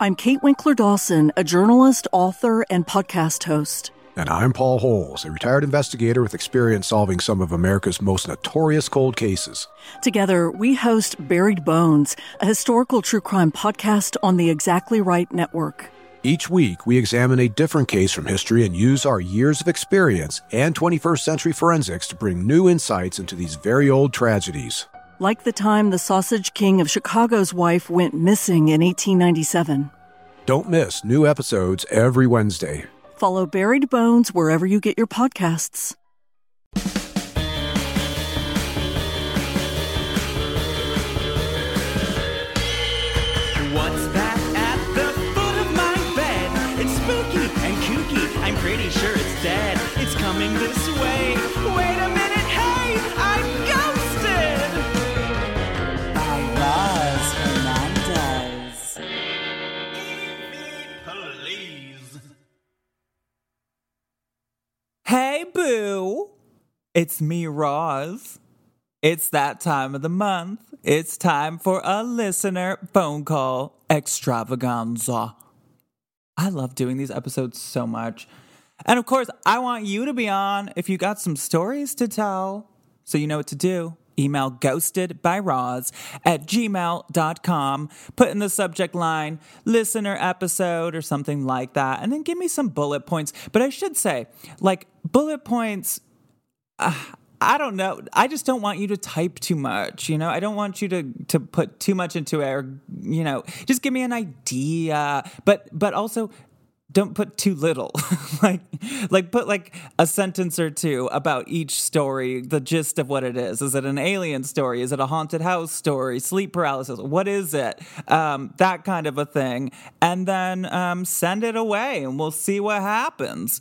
I'm Kate Winkler Dawson, a journalist, author, and podcast host. And I'm Paul Holes, a retired investigator with experience solving some of America's most notorious cold cases. Together, we host Buried Bones, a historical true crime podcast on the Exactly Right Network. Each week, we examine a different case from history and use our years of experience and 21st century forensics to bring new insights into these very old tragedies. Like the time the Sausage King of Chicago's wife went missing in 1897. Don't miss new episodes every Wednesday. Follow Buried Bones wherever you get your podcasts. Hey, boo. It's me, Roz. It's that time of the month. It's time for a listener phone call extravaganza. I love doing these episodes so much. And of course, I want you to be on if you got some stories to tell. So you know what to do. Email ghostedbyroz at gmail.com. Put in the subject line listener episode or something like that. And then give me some bullet points. But I should say, like, bullet points. Uh, I don't know. I just don't want you to type too much. You know, I don't want you to to put too much into it. Or, you know, just give me an idea. But but also don't put too little. Like like put like a sentence or two about each story the gist of what it is. Is it an alien story? Is it a haunted house story? Sleep paralysis? What is it? Um, that kind of a thing. And then um, send it away and we'll see what happens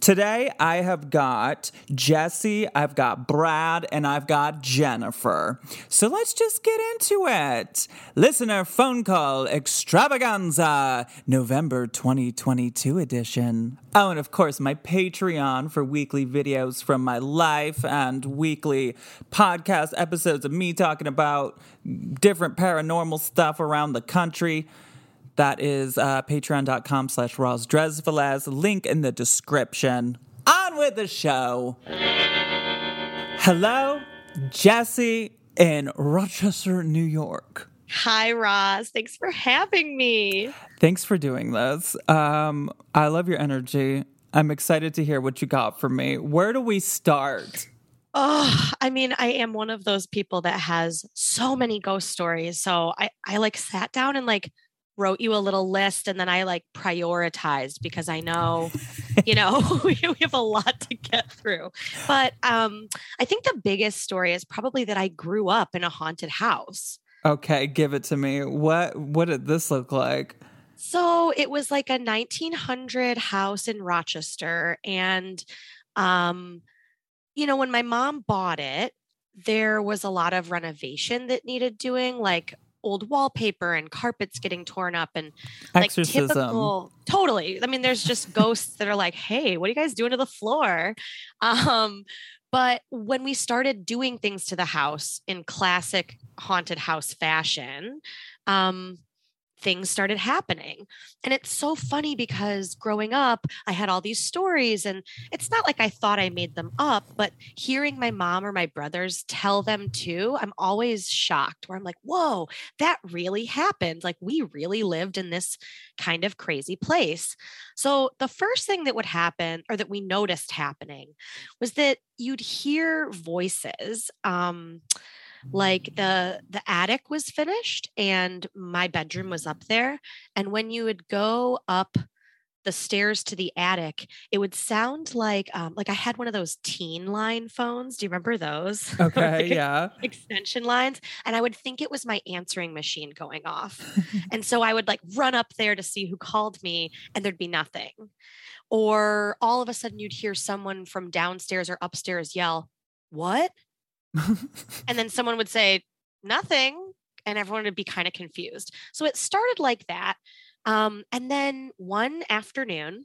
Today, I have got Jesse, I've got Brad, and I've got Jennifer. So let's just get into it. Listener phone call extravaganza, November 2022 edition. Oh, and of course, my Patreon for weekly videos from my life and weekly podcast episodes of me talking about different paranormal stuff around the country. That is uh, patreon.com slash rosdresvelez. Link in the description. On with the show. Hello, Jesse in Rochester, New York. Hi, Roz. Thanks for having me. Thanks for doing this. Um, I love your energy. I'm excited to hear what you got for me. Where do we start? Oh, I mean, I am one of those people that has so many ghost stories. So I, I like sat down and like wrote you a little list and then I like prioritized because I know, you know, we have a lot to get through. But um, I think the biggest story is probably that I grew up in a haunted house. Okay, give it to me. What what did this look like? So it was like a 1900 house in Rochester. And, um, you know, when my mom bought it, there was a lot of renovation that needed doing, like old wallpaper and carpets getting torn up and like Exorcism. typical totally i mean there's just ghosts that are like hey what are you guys doing to the floor um but when we started doing things to the house in classic haunted house fashion um things started happening. And it's so funny because growing up, I had all these stories, and it's not like I thought I made them up, but hearing my mom or my brothers tell them too, I'm always shocked where I'm like, whoa, that really happened. Like, we really lived in this kind of crazy place. So, the first thing that would happen, or that we noticed happening, was that you'd hear voices. Um, like the the attic was finished and my bedroom was up there and when you would go up the stairs to the attic, it would sound like um, like I had one of those teen line phones. Do you remember those? Okay, Like, yeah. Extension lines, and I would think it was my answering machine going off. And so I would like run up there to see who called me, and there'd be nothing. Or all of a sudden, you'd hear someone from downstairs or upstairs yell, What? And then someone would say, Nothing. And everyone would be kind of confused. So it started like that. Um, and then one afternoon,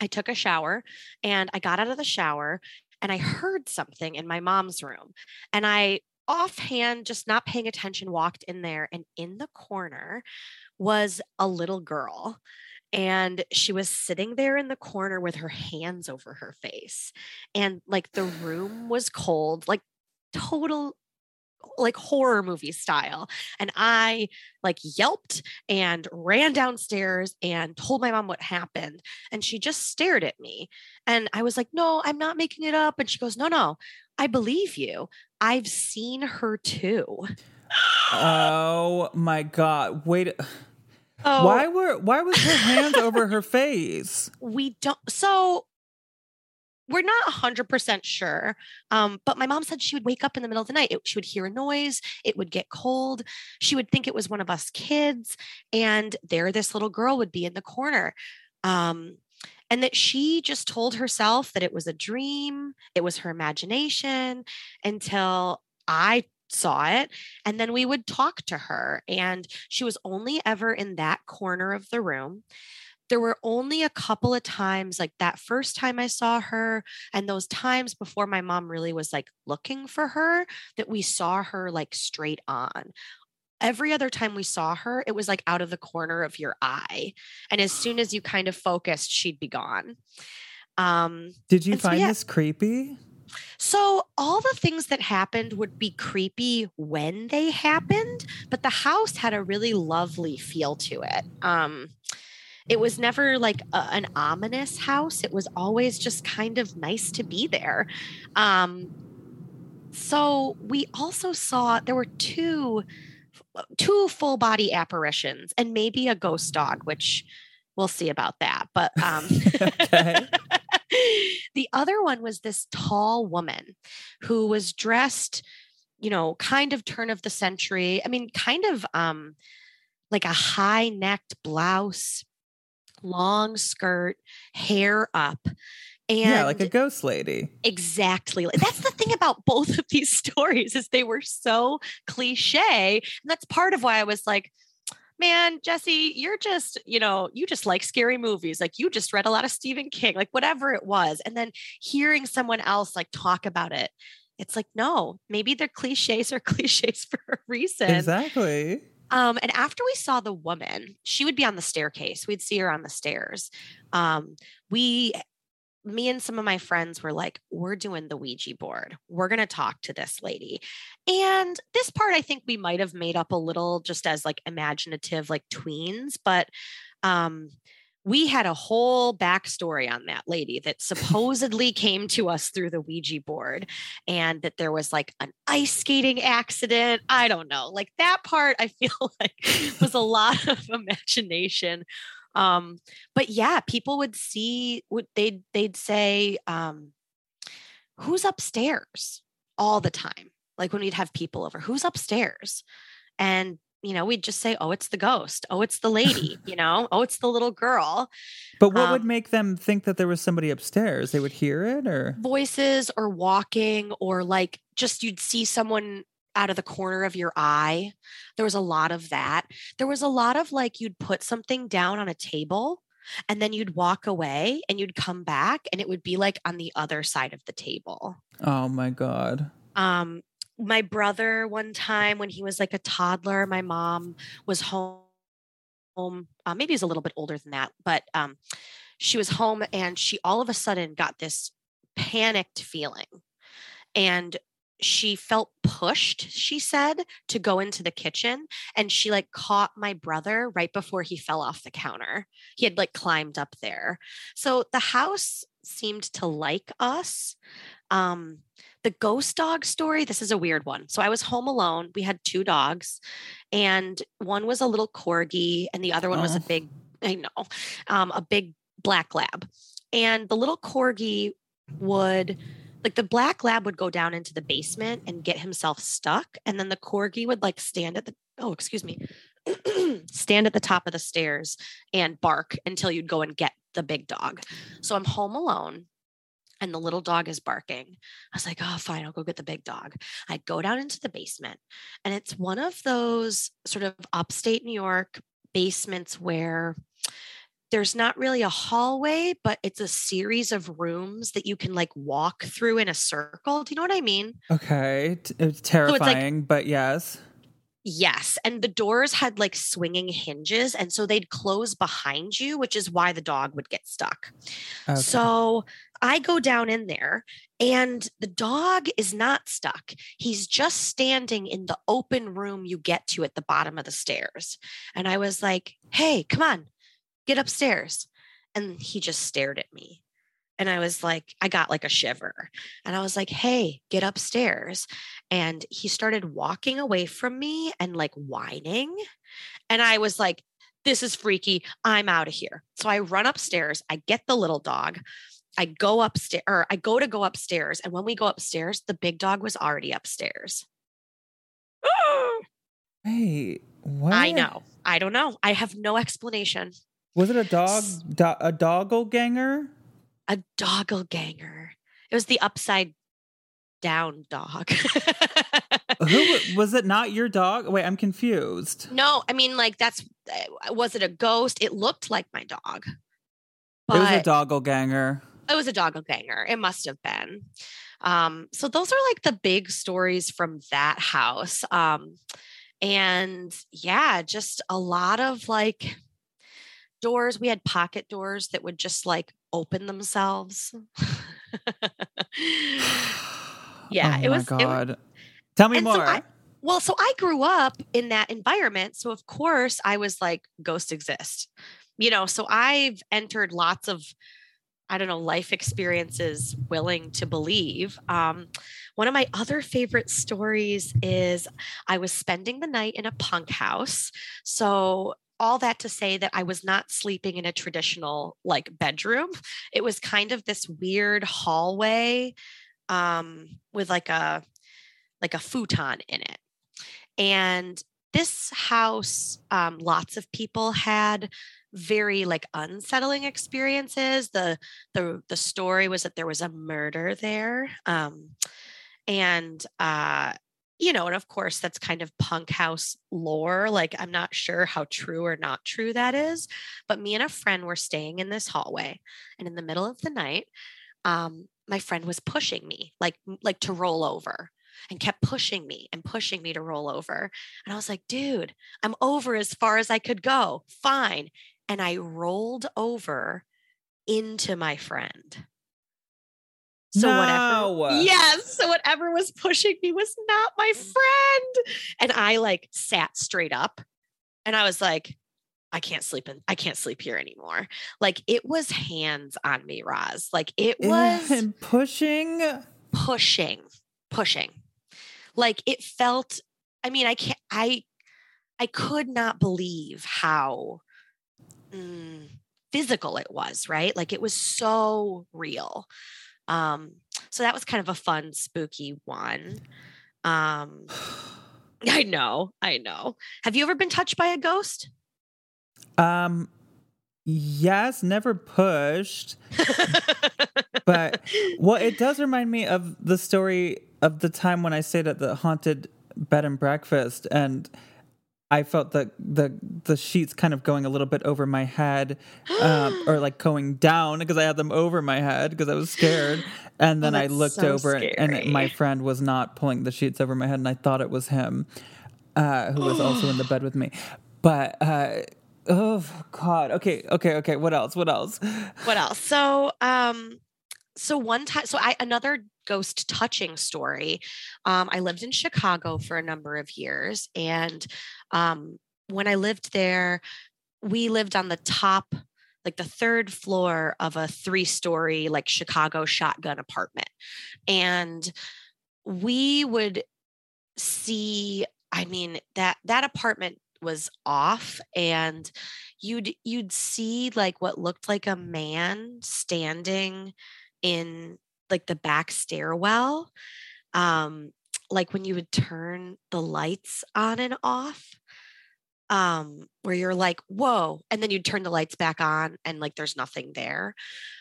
I took a shower and I got out of the shower and I heard something in my mom's room. And I offhand, just not paying attention, walked in there. And in the corner was a little girl. And she was sitting there in the corner with her hands over her face. And like the room was cold, like total like horror movie style. And I like yelped and ran downstairs and told my mom what happened. And she just stared at me. And I was like, no, I'm not making it up. And she goes, no, no, I believe you. I've seen her too. Oh my god. Wait. Oh, Why were why was her hands over her face? we don't so we're not 100% sure um, but my mom said she would wake up in the middle of the night. It, she would hear a noise. It would get cold. She would think it was one of us kids and there this little girl would be in the corner um, and that she just told herself that it was a dream it was her imagination until i saw it and then we would talk to her and she was only ever in that corner of the room there were only a couple of times like that first time I saw her and those times before my mom really was like looking for her that we saw her like straight on. Every other time we saw her, it was like out of the corner of your eye. And as soon as you kind of focused, she'd be gone. Um, Did you And so, find yeah. this creepy? so all the things that happened would be creepy when they happened, but the house had a really lovely feel to it. Um, it was never like a, an ominous house. It was always just kind of nice to be there. Um, so we also saw there were two two full body apparitions and maybe a ghost dog, which we'll see about that. But um, the other one was this tall woman who was dressed, you know, kind of turn of the century. I mean, kind of um, like a high necked blouse, long skirt, hair up. And yeah, like a ghost lady. Exactly. That's the thing about both of these stories is they were so cliche. And that's part of why I was like, man, Jesse, you're just, you know, you just like scary movies. Like you just read a lot of Stephen King, like whatever it was. And then hearing someone else like talk about it, it's like, no, maybe their cliches are cliches for a reason. Exactly. Um, and after we saw the woman, she would be on the staircase. We'd see her on the stairs. Um, we, me and some of my friends were like, we're doing the Ouija board. We're going to talk to this lady. And this part, I think we might have made up a little just as like imaginative, like tweens, but um, we had a whole backstory on that lady that supposedly came to us through the Ouija board and that there was like an ice skating accident. I don't know. Like that part, I feel like was a lot of imagination. Um, but yeah, people would see would they'd they'd say, um, who's upstairs all the time? Like when we'd have people over, who's upstairs? And you know, we'd just say, Oh, it's the ghost. Oh, it's the lady, you know, oh, it's the little girl. But what would Um, make them think that there was somebody upstairs? They would hear it or voices or walking or like just you'd see someone out of the corner of your eye. There was a lot of that. There was a lot of like you'd put something down on a table and then you'd walk away and you'd come back and it would be like on the other side of the table. Oh my god. Um my brother one time when he was like a toddler, my mom was home home uh, maybe he's a little bit older than that, but um she was home and she all of a sudden got this panicked feeling and she felt pushed she said to go into the kitchen and she like caught my brother right before he fell off the counter. He had like climbed up there. So the house seemed to like us um the ghost dog story this is a weird one so i was home alone we had two dogs and one was a little corgi and the other one was a Oh. big i know um, a big black lab. And the little corgi would like the black lab would go down into the basement and get himself stuck and then the corgi would like stand at the oh excuse me stand at the top of the stairs and bark until you'd go and get the big dog so i'm home alone and the little dog is barking i was like oh fine i'll go get the big dog i go down into the basement and it's one of those sort of upstate new york basements where there's not really a hallway, but it's a series of rooms that you can like walk through in a circle. Do you know what I mean? Okay. Uh, it's terrifying, but yes. Yes. And the doors had like swinging hinges. And so they'd close behind you, which is why the dog would get stuck. Okay. So I go down in there and the dog is not stuck. He's just standing in the open room you get to at the bottom of the stairs. And I was like, hey, come on, get upstairs. And he just stared at me. And I was like, I got like a shiver. And I was like, hey, get upstairs. And he started walking away from me and like whining. And I was like, this is freaky. I'm out of here. So I run upstairs. I get the little dog. I go upstairs, or I go to go upstairs. And when we go upstairs, the big dog was already upstairs. Hey, what? I know. I don't know. I have no explanation. Was it a dog? Do- a doppelganger? A ganger It was the upside down dog. Who was it? Not your dog? Wait, I'm confused. no, I mean, like, that's, uh, was it a ghost? It looked like my dog. it was a But doppelganger. It was a doppelganger. It must have been. Um, so those are like the big stories from that house. Um, and yeah, just a lot of like doors. We had pocket doors that would just like open themselves. yeah, oh it was. it God. Tell me and so more. I- well, so I grew up in that environment. So, of course, I was like, ghosts exist, you know. So, I've entered lots of, I don't know, life experiences willing to believe. Um, one of my other favorite stories is I was spending the night in a punk house. So, all that to say that I was not sleeping in a traditional like bedroom. It was kind of this weird hallway um, with like a like a futon in it. And this house, um, lots of people had very like unsettling experiences. The the the story was that there was a murder there. Um, and uh you know, and of course, that's kind of punk house lore. Like, I'm not sure how true or not true that is. But me and a friend were staying in this hallway, and in the middle of the night, um, my friend was pushing me, like, like to roll over, and kept pushing me and pushing me to roll over. And I was like, dude, I'm over as far as I could go. Fine. And I rolled over into my friend. So No. whatever. Yes. So whatever was pushing me was not my mm. friend. And I like sat straight up and I was like, I can't sleep in I can't sleep here anymore. Like it was hands on me, Roz. Like it was and pushing. pushing, pushing. Like it felt, I mean, I can't I I could not believe how mm, physical it was, right? Like it was so real. Um, so that was kind of a fun, spooky one. Um, I know, I know. Have you ever been touched by a ghost? Um, yes, never pushed, but well, it does remind me of the story of the time when I stayed at the haunted bed and breakfast, and I felt the the the sheets kind of going a little bit over my head, um, or like going down because I had them over my head because I was scared. And then I looked so over it, and my friend was not pulling the sheets over my head, and I thought it was him, uh, who was also in the bed with me. But uh, oh god, okay, okay, okay. What else? What else? what else? So, um, so one time, so I another ghost touching story. Um, I lived in Chicago for a number of years, and um, when I lived there, we lived on the top, like the third floor of a three-story, like Chicago shotgun apartment, and we would see. I mean that that apartment was off and you'd you'd see like what looked like a man standing in like the back stairwell um like when you would turn the lights on and off um where you're like whoa and then you'd turn the lights back on and like there's nothing there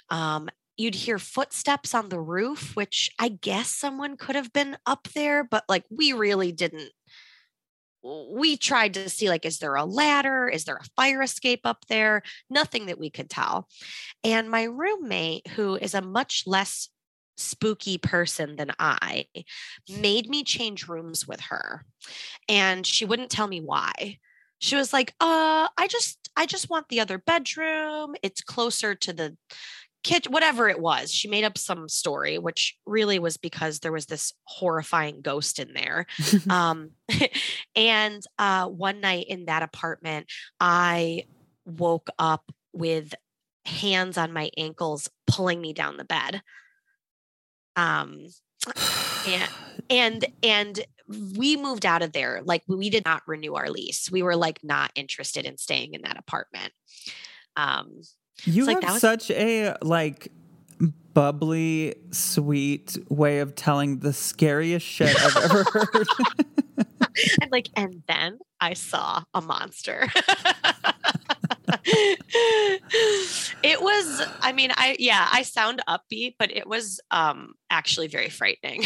um you'd hear footsteps on the roof which i guess someone could have been up there but like we really didn't we tried to see like is there a ladder? Is there a fire escape up there? Nothing that we could tell. And my roommate who is a much less spooky person than i made me change rooms with her and she wouldn't tell me why. She was like uh i just i just want the other bedroom. It's closer to the kitchen whatever it was. She made up some story which really was because there was this horrifying ghost in there. Um and uh one night in that apartment i woke up with hands on my ankles pulling me down the bed um and and and we moved out of there. Like we did not renew our lease. We were like not interested in staying in that apartment. Um You like, have that was- such a like bubbly, sweet way of telling the scariest shit I've ever heard. i'm like and then i saw a monster it was i mean i yeah i sound upbeat but it was um actually very frightening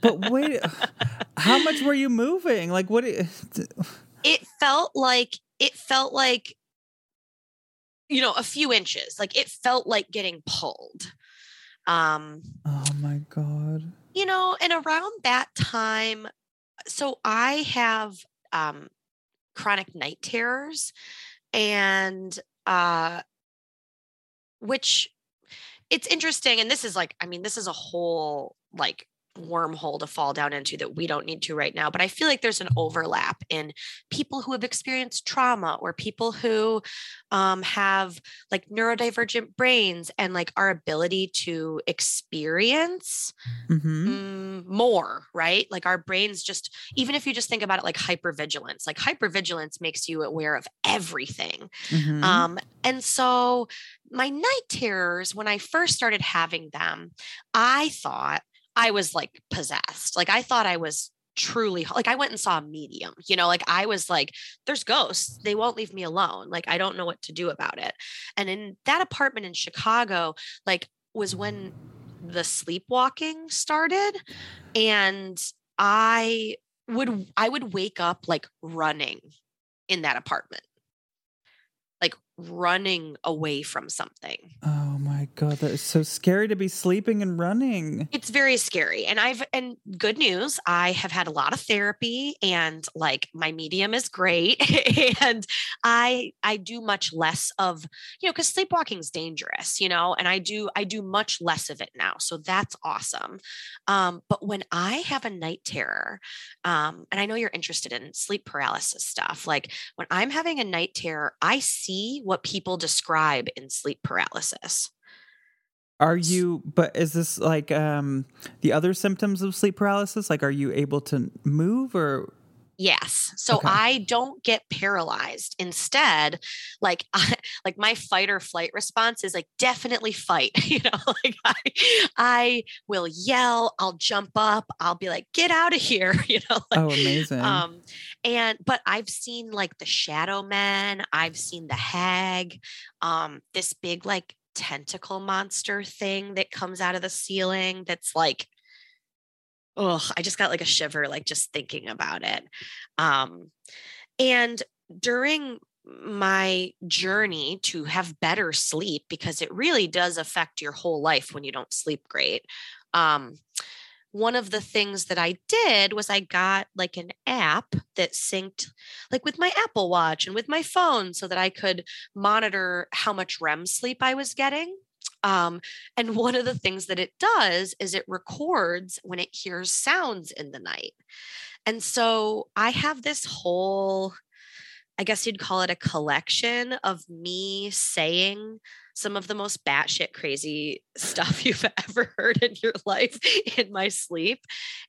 but wait, how much were you moving? Like, what? it felt like it felt like you know a few inches like it felt like getting pulled um Oh my god! you know and around that time so i have um chronic night terrors and uh which it's interesting and this is like i mean this is a whole like wormhole to fall down into that we don't need to right now but i feel like there's an overlap in people who have experienced trauma or people who um, have like neurodivergent brains and like our ability to experience hmm mm, more, right? Like our brains just, even if you just think about it like hypervigilance, like hypervigilance makes you aware of everything. hmm Um, and so my night terrors, when I first started having them, I thought I was like possessed. Like I thought I was truly like I went and saw a medium, you know, like I was like, there's ghosts. They won't leave me alone. Like I don't know what to do about it. And in that apartment in Chicago, like was when the sleepwalking started. And I would I would wake up like running in that apartment. Running away from something. Oh my god, that is so scary to be sleeping and running. It's very scary. And I've and good news, I have had a lot of therapy and like my medium is great and I I do much less of, you know, cuz sleepwalking is dangerous, you know, and I do I do much less of it now. So that's awesome. Um but when I have a night terror, um and I know you're interested in sleep paralysis stuff, like when I'm having a night terror, I see what people describe in sleep paralysis. Are you? But is this like um the other symptoms of sleep paralysis? Like, are you able to move or? Yes. So Okay. I don't get paralyzed. Instead, like I, like my fight or flight response is like definitely fight. You know, like I I will yell, I'll jump up, I'll be like, get out of here. You know, like, Oh, amazing! um and but I've seen like the shadow man, I've seen the hag, um, this big like tentacle monster thing that comes out of the ceiling that's like oh, I just got like a shiver like just thinking about it. Um, and during my journey to have better sleep, because it really does affect your whole life when you don't sleep great. Um, one of the things that I did was I got like an app that synced like with my Apple Watch and with my phone so that I could monitor how much REM sleep I was getting. Um, and one of the things that it does is it records when it hears sounds in the night. And so I have this whole I guess you'd call it a collection of me saying some of the most batshit crazy stuff you've ever heard in your life in my sleep.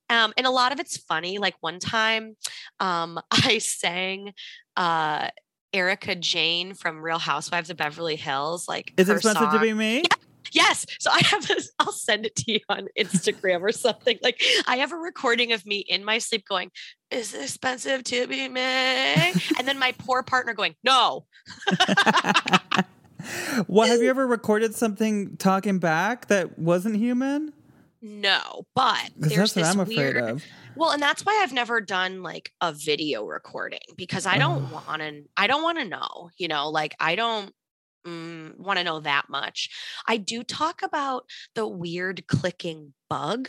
Um, and a lot of it's funny. Like one time um, I sang uh, Erika Jayne from Real Housewives of Beverly Hills. Like, Is it expensive to be me? Yes. So I have this, I'll send it to you on Instagram or something. Like I have a recording of me in my sleep going, Is it expensive to be me? And then my poor partner going, No. well, have you ever recorded something talking back that wasn't human? No. But there's this I'm weird, of. Well, and that's why I've never done like a video recording because I don't Oh. want to, I don't want to know, you know, like I don't mm, want to know that much. I do talk about the weird clicking bug.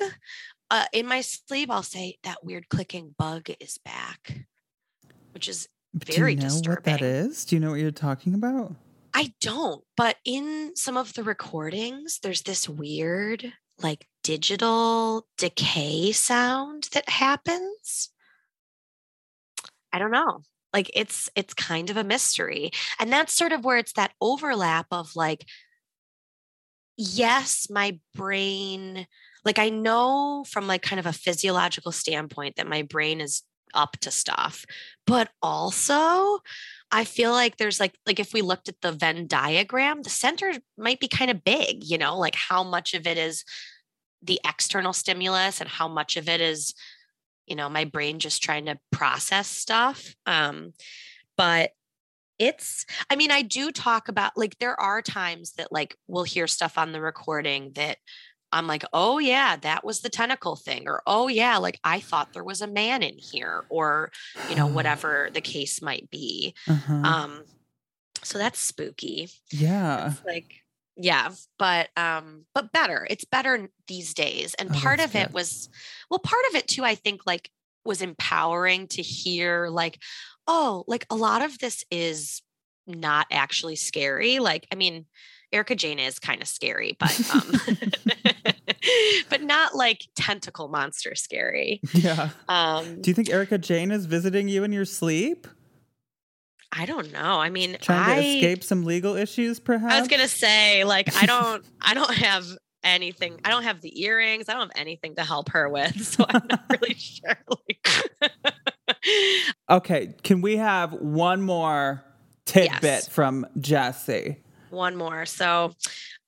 Uh, in my sleep, I'll say that weird clicking bug is back, which is Do very you know what that is? Do you know what you're talking about? I don't, but in some of the recordings, there's this weird, like digital decay sound that happens. I don't know. Like it's it's kind of a mystery. And that's sort of where it's that overlap of like yes, my brain like I know from like kind of a physiological standpoint that my brain is up to stuff, but also I feel like there's like like if we looked at the Venn diagram, the center might be kind of big, you know, like how much of it is the external stimulus and how much of it is you know my brain just trying to process stuff um but it's i mean i do talk about like there are times that like we'll hear stuff on the recording that i'm like oh yeah that was the tentacle thing or oh yeah like i thought there was a man in here or you know whatever the case might be Uh-huh. um so that's spooky yeah. it's like yeah but um but better it's better these days and Oh, part of it was well part of it too i think like was empowering to hear like oh like a lot of this is not actually scary like i mean erika jayne is kind of scary but um but not like tentacle monster scary Yeah. um Do you think Erika Jayne is visiting you in your sleep? I don't know i mean Trying to escape some legal issues, perhaps? I was gonna say, like, I don't, I don't have anything. I don't have the earrings. I don't have anything to help her with, so I'm not really sure. Like, Okay, can we have one more tidbit Yes. from Jesse? one more. So,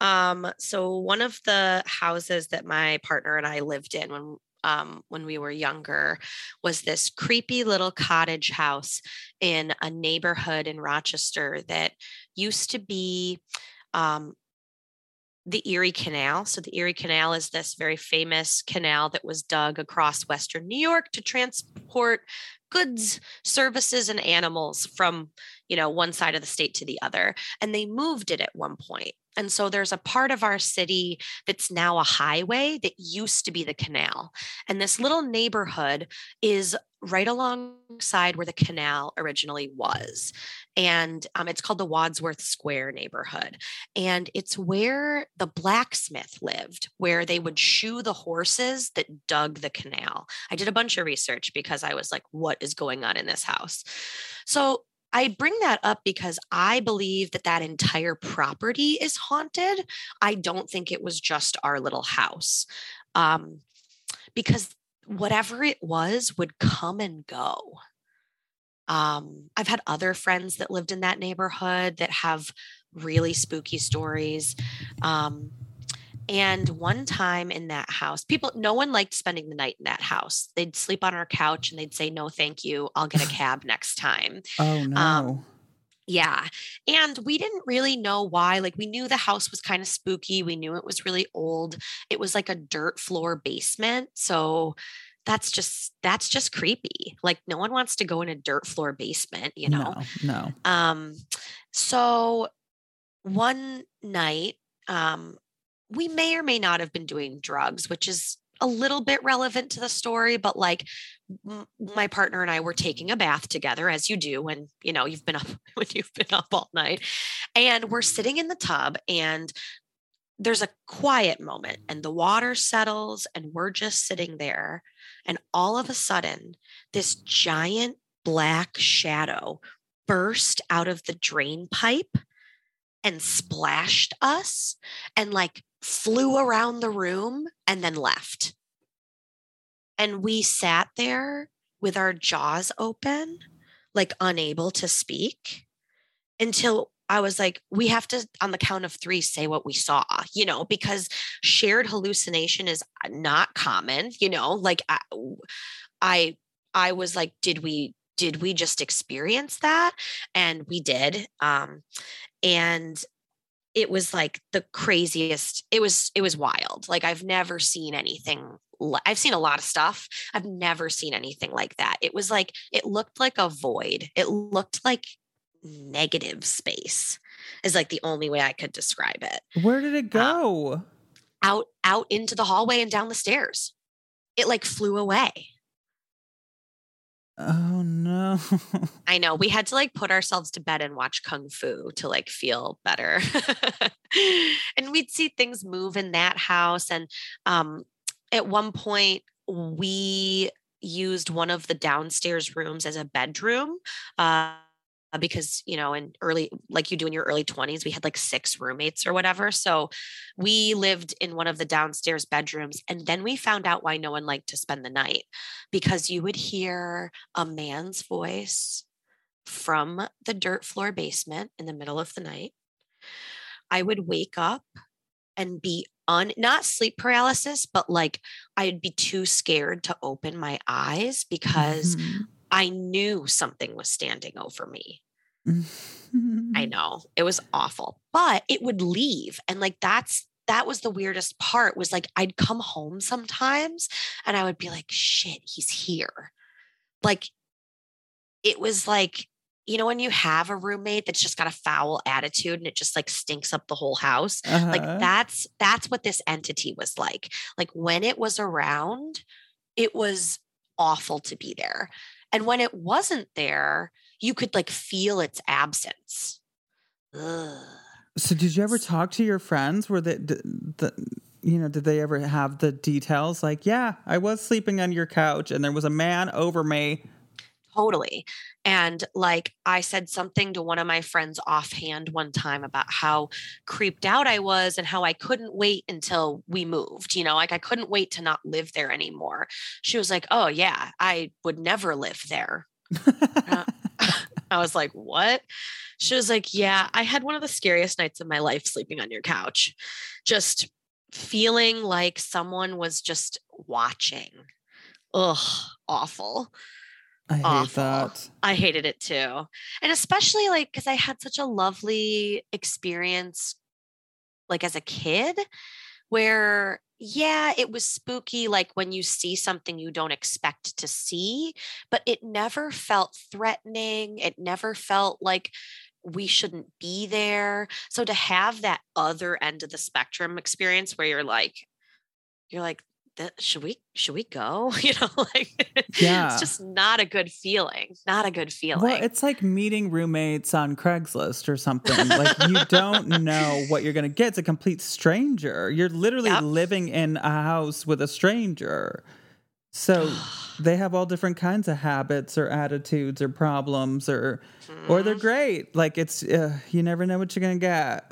um, so one of the houses that my partner and I lived in when um, when we were younger was this creepy little cottage house in a neighborhood in Rochester that used to be um, the Erie Canal. So, the Erie Canal is this very famous canal that was dug across Western New York to transport goods, services, and animals from, you know, one side of the state to the other. And they moved it at one point. And so there's a part of our city that's now a highway that used to be the canal. And this little neighborhood is right alongside where the canal originally was. And um, it's called the Wadsworth Square neighborhood. And it's where the blacksmith lived, where they would shoe the horses that dug the canal. I did a bunch of research because I was like, what is going on in this house? So I bring that up because I believe that that entire property is haunted. I don't think it was just our little house. Um, because whatever it was would come and go. Um, I've had other friends that lived in that neighborhood that have really spooky stories. Um, and one time in that house, people, no one liked spending the night in that house. They'd sleep on our couch and they'd say, No, thank you. I'll get a cab next time. Oh no. Yeah. And we didn't really know why. Like, we knew the house was kind of spooky. We knew it was really old. It was like a dirt floor basement. So, that's just that's just creepy. Like no one wants to go in a dirt floor basement, you know. No, no. Um, so one night, um, we may or may not have been doing drugs, which is a little bit relevant to the story, but like my partner and I were taking a bath together, as you do when you know you've been up when you've been up all night, and we're sitting in the tub and there's a quiet moment and the water settles and we're just sitting there and all of a sudden this giant black shadow burst out of the drain pipe and splashed us and like flew around the room and then left. And we sat there with our jaws open, like unable to speak until I was like, we have to, on the count of three, say what we saw, you know, because shared hallucination is not common, you know, like I, I, I was like, did we, did we just experience that? And we did. Um, and it was like the craziest it was it was wild. Like i've never seen anything i've seen a lot of stuff. I've never seen anything like that. It was like it looked like a void. It looked like negative space is like the only way i could describe it. Where did it Uh, go? out out into the hallway and down the stairs. It like flew away oh no. I know we had to like put ourselves to bed and watch kung fu to like feel better. and we'd see things move in that house and um at one point we used one of the downstairs rooms as a bedroom uh because you know in early like you do in your early 20s we had like six roommates or whatever so we lived in one of the downstairs bedrooms and then we found out why no one liked to spend the night because you would hear a man's voice from the dirt floor basement in the middle of the night. I would wake up and be on not sleep paralysis, but like I'd be too scared to open my eyes because Mhm. I knew something was standing over me. I know it was awful, but it would leave. And like that's that was the weirdest part was like I'd come home sometimes and I would be like, shit, he's here. Like it was like, you know, when you have a roommate that's just got a foul attitude and it just like stinks up the whole house. Like Uh-huh. that's that's what this entity was like. Like when it was around, it was awful to be there. And when it wasn't there, you could like feel its absence. Ugh. So did you ever talk to your friends? Were they, d- the, you know, did they ever have the details? Like, yeah, I was sleeping on your couch and there was a man over me. Totally. And like I said something to one of my friends offhand one time about how creeped out I was and how I couldn't wait until we moved. You know, like I couldn't wait to not live there anymore. She was like, Oh, yeah, I would never live there. I was like, What? She was like, Yeah, I had one of the scariest nights of my life sleeping on your couch, just feeling like someone was just watching. Ugh, awful. I hate Awful. that. I hated it too. And especially like because I had such a lovely experience like as a kid where yeah, it was spooky like when you see something you don't expect to see, but it never felt threatening. It never felt like we shouldn't be there. So to have that other end of the spectrum experience where you're like you're like "Th- should we should we go you know like Yeah. it's just not a good feeling not a good feeling Well, it's like meeting roommates on Craigslist or something. like you don't know what you're going to get. It's a complete stranger. You're literally Yep. living in a house with a stranger. So they have all different kinds of habits or attitudes or problems or or Mm-hmm. they're great. Like it's uh, you never know what you're going to get.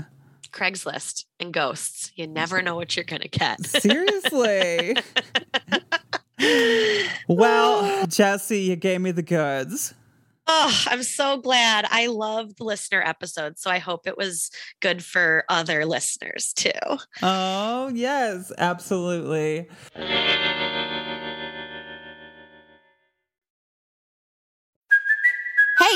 Craigslist and ghosts you never know what you're gonna get Seriously. well, ah. Jesse, you gave me the goods. oh i'm so glad i loved the listener episode so i hope it was good for other listeners too Oh, yes, absolutely.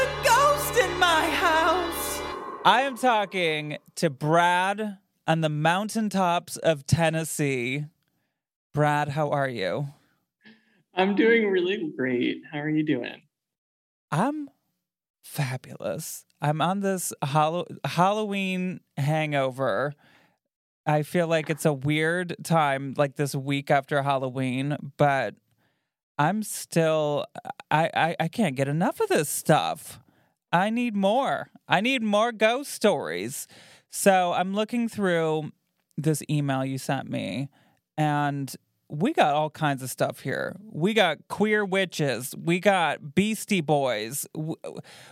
A ghost in my house. I am talking to Brad on the mountaintops of Tennessee. Brad, how are you? I'm doing really great. How are you doing? I'm fabulous. I'm on this Hallow- Halloween hangover. I feel like it's a weird time, like this week after Halloween, but I'm still I, I I can't get enough of this stuff. I need more. I need more ghost stories. So I'm looking through this email you sent me, and we got all kinds of stuff here. We got queer witches. We got Beastie Boys.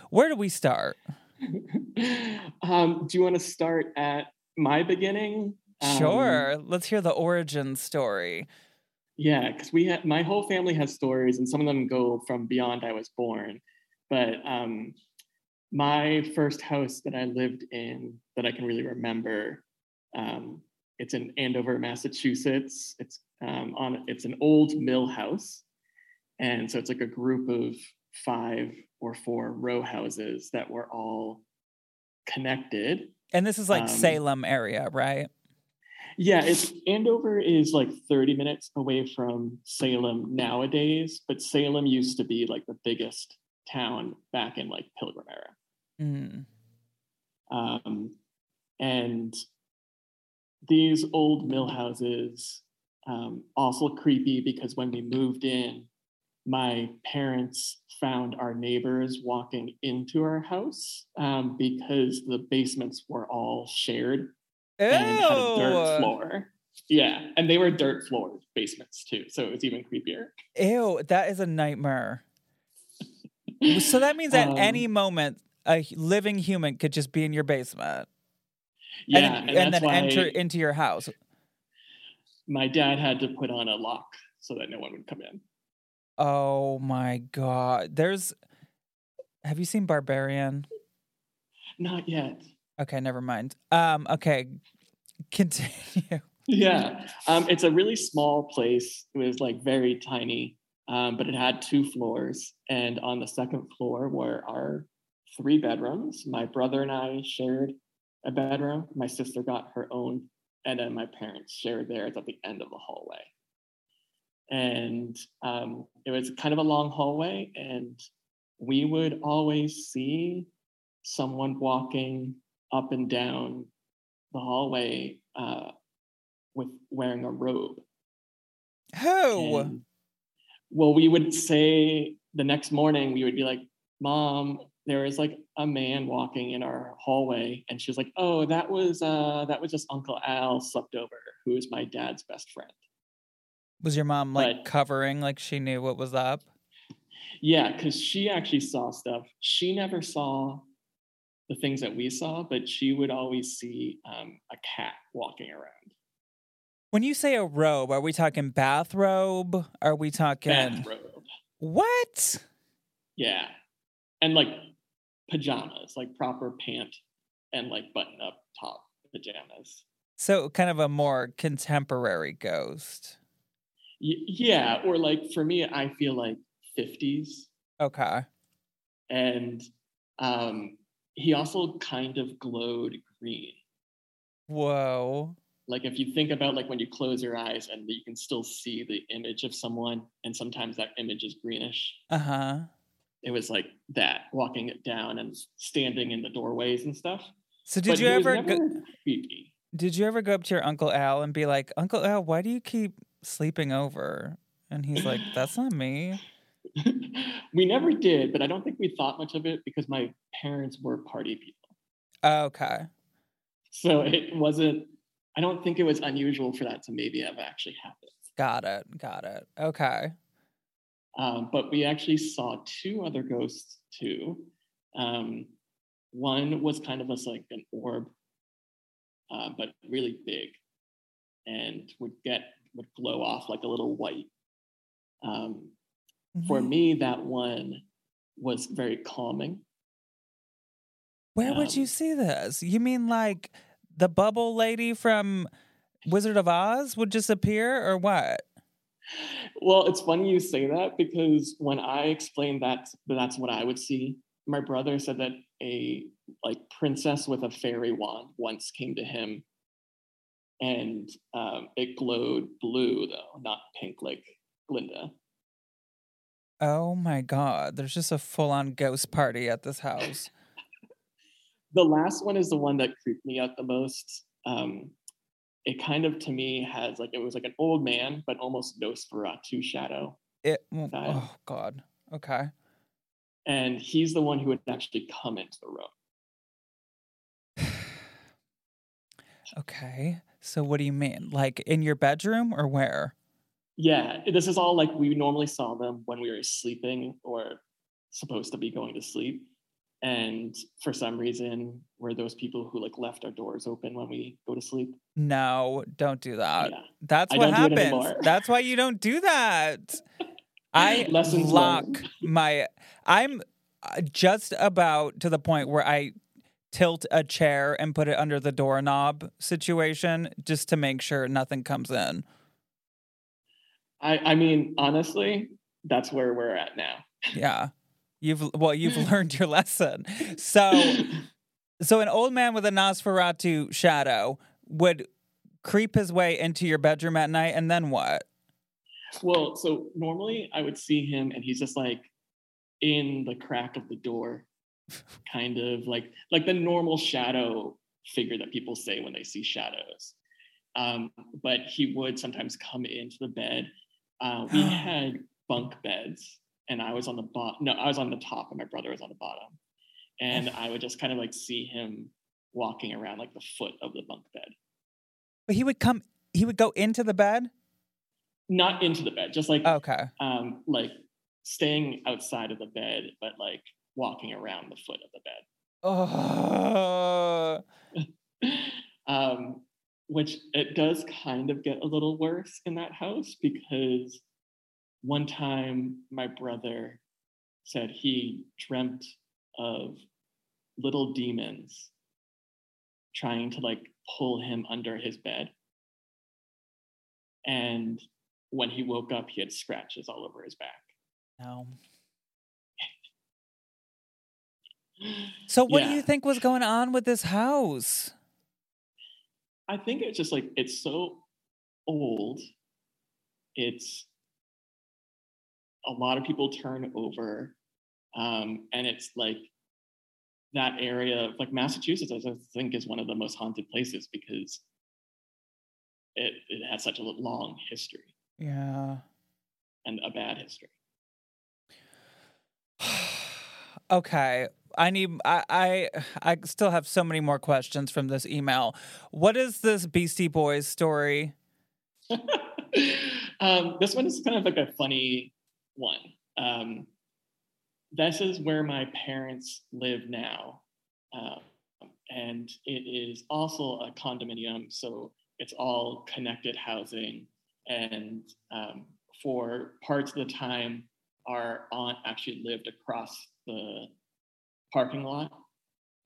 Where do we start? um, do you want to start at my beginning? Um, Sure. Let's hear the origin story. Yeah, because we had my whole family has stories, and some of them go from beyond I was born. But um, my first house that I lived in that I can really remember, um, it's in Andover, Massachusetts. It's um, on it's an old mill house, and so it's like a group of five or four row houses that were all connected. And this is like Um, Salem area, right? Yeah, it's Andover is like 30 minutes away from Salem nowadays, but Salem used to be like the biggest town back in like Pilgrim era. Mm. Um, and these old mill houses, um, also creepy because when we moved in, my parents found our neighbors walking into our house um, because the basements were all shared and had a dirt floor. Yeah, and they were dirt floor basements too, so it was even creepier. Ew, that is a nightmare. so that means at Um, any moment, a living human could just be in your basement Yeah, and, and, and then enter into your house. my dad had to put on a lock so that no one would come in. Oh my god. There's Have you seen Barbarian? Not yet. Okay, never mind. Um okay. Continue. Yeah, um, it's a really small place. It was like very tiny, um, but it had two floors, and on the second floor were our three bedrooms. My brother and I shared a bedroom. My sister got her own, and then my parents shared theirs at the end of the hallway. And um, it was kind of a long hallway, and we would always see someone walking up and down the hallway uh, with wearing a robe. Who? And- well, we would say the next morning, we would be like, Mom, there is like a man walking in our hallway. And she was like, Oh, that was uh that was just Uncle Al slept over, who is my dad's best friend. Was your mom like But- covering like she knew what was up? Yeah, because she actually saw stuff. She never saw the things that we saw, but she would always see um, a cat walking around. When you say a robe, are we talking bathrobe? Are we talking Bathrobe. What? Yeah. And like pajamas, like proper pant and like button up top pajamas. So kind of a more contemporary ghost. Y- yeah. Or like for me, I feel like 50s. Okay. And um, he also kind of glowed green. Whoa. Like if you think about like when you close your eyes and you can still see the image of someone, and sometimes that image is greenish. Uh-huh. It was like that, walking it down and standing in the doorways and stuff. So did But you ever go, creepy? did you ever go up to your Uncle Al and be like, Uncle Al, why do you keep sleeping over? And he's like, That's not me. we never did, but I don't think we thought much of it because my parents were party people. Okay. So it wasn't, I don't think it was unusual for that to maybe have actually happened. Got it. Got it. Okay. Um, but we actually saw two other ghosts too. Um, one was kind of as like an orb, uh, but really big and would get, would glow off like a little white. Um, for Mhm. me, that one was very calming. Where would you um, see this? You mean like the bubble lady from Wizard of Oz would just appear or what? Well, it's funny you say that because when I explained that that's what I would see, my brother said that a like princess with a fairy wand once came to him, and um, it glowed blue though, not pink like Glinda. Oh my god, there's just a full-on ghost party at this house. The last one is the one that creeped me out the most. Um, it kind of to me has like it was like an old man, but almost Nosferatu shadow. It mm, Style. oh god. Okay. And he's the one who would actually come into the room. Okay. So what do you mean? Like in your bedroom or where? Yeah, this is all like we normally saw them when we were sleeping or supposed to be going to sleep. And for some reason, we're those people who like left our doors open when we go to sleep. No, don't do that. Yeah. That's I what don't do it happens. That's why you don't do that. I Lessons lock my I'm uh, just about to the point where I tilt a chair and put it under the doorknob situation just to make sure nothing comes in. I, I mean, honestly, that's where we're at now. Yeah. You've well, you've learned your lesson. So so an old man with a Nosferatu shadow would creep his way into your bedroom at night and then what? Well, so normally I would see him and he's just like in the crack of the door, kind of like like the normal shadow figure that people say when they see shadows. Um, but he would sometimes come into the bed. Uh, we had bunk beds, and I was on the bottom. No, I was on the top, and my brother was on the bottom. And I would just kind of like see him walking around like the foot of the bunk bed, But he would come he would go into the bed? not into the bed, just like Okay. um, like staying outside of the bed, but like walking around the foot of the Oh. bed. um, which it does kind of get a little worse in that house because one time my brother said he dreamt of little demons trying to like pull him under his bed. And when he woke up, he had scratches all over his back. No. So what do you think was going on with this house? I think it's just like it's so old. It's a lot of people turn over, um, and it's like that area of like Massachusetts. I think is one of the most haunted places because it it has such a long history Yeah. and a bad history. okay. I need I, I I still have so many more questions from this email. What is this Beastie Boys story? um, this one is kind of like a funny one. Um, this is where my parents live now. Um, and it is also a condominium. So it's all connected housing. And um, for parts of the time, our aunt actually lived across the parking lot.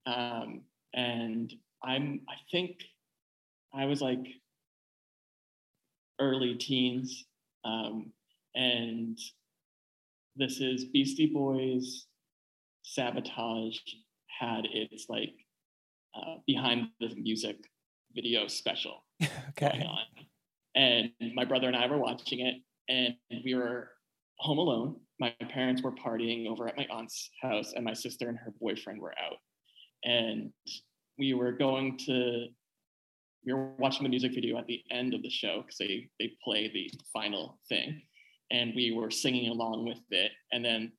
Um, and I'm, I think I was like early teens. Um, and this is Beastie Boys Sabotage had its like uh, behind the music video special going Okay. on. And my brother and I were watching it, and we were home alone. My parents were partying over at my aunt's house, and my sister and her boyfriend were out. And we were going to, we were watching the music video at the end of the show because they, they play the final thing. And we were singing along with it. And then,